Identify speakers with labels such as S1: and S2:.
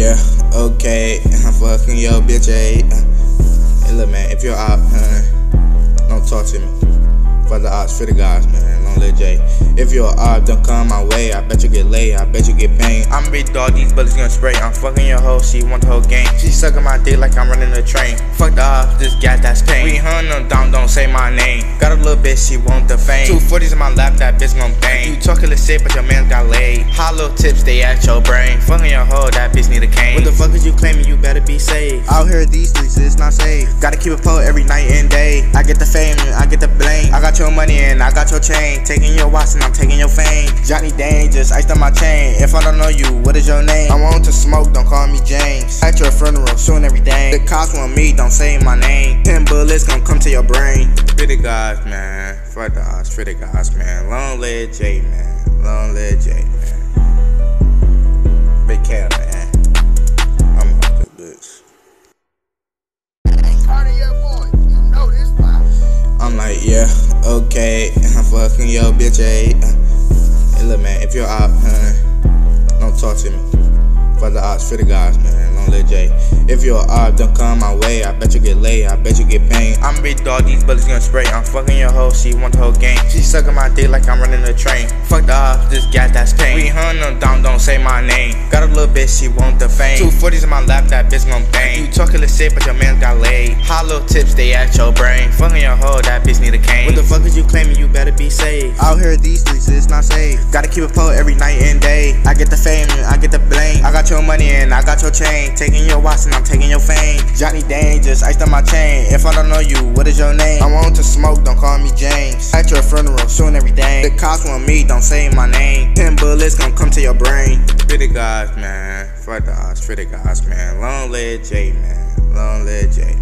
S1: yeah, okay, I'm fucking your bitch, eh? Hey, look, man, if you're out, huh, don't talk to me. For the odds, for the guys, man, long live Jay. If you're out, don't come my way. I bet you get laid, I bet you get pain. I'm big dog, these bullets gonna spray. I'm fucking your hoe, she want the whole game. She sucking my dick like I'm running a train. Fuck the odds, this gas, that's pain. We hunt them down, don't say my name. Got a little bitch, she want the fame. Two forties in my lap, that bitch gon' bang. You talking the shit, but your man got laid. Hollow tips, they at your brain. Fucking your hoe, that bitch need a cane. The is you claiming? You better be safe. Out here, these streets, it's not safe. Gotta keep it pulled every night and day. I get the fame, I get the blame. I got your money and I got your chain. Taking your watch and I'm taking your fame. Johnny Dang just iced on my chain. If I don't know you, what is your name? I want to smoke, don't call me James. At your funeral, showing everything. The cops want me, don't say my name. Ten bullets gon' come to your brain. Pretty guys, man. Fuck the odds, the guys, man. Long live J, man. Long live J, man. Big cat, man. I'm yeah, okay, I'm fucking your bitch, eh? Hey, look, man, if you're out, huh, don't talk to me. For the odds, for the guys, man, long live Jay. If you're out, don't come my way. I bet you get laid, I bet you get pain. I'm big dog, these bullets gonna spray. I'm fucking your hoe, she want the whole game. She sucking my dick like I'm running a train. Fuck the odds, this gas, that's pain. We hunt them down, don't say my name. Got a little bitch, she want the fame. Two forties in my lap, that bitch gon' bang. You talking the shit, but your man got laid. Hollow tips, they at your brain. Fucking your hoe, that bitch need a cane. What the fuck is you claiming? You better be safe. Out here, these streets, it's not safe. Gotta keep it pulled every night and day. I get the fame, I get the blame. I got your money and I got your chain. Taking your watch and I'm taking your fame. Johnny Dang just iced on my chain. If I don't know you, what is your name? I want to smoke, don't call me James. At your funeral, showing everything. The cops want me, don't say my name. Ten bullets gon' come to your brain. Pretty guys, man. Fuck the odds, pretty guys, man. Long live J, man. Long live J.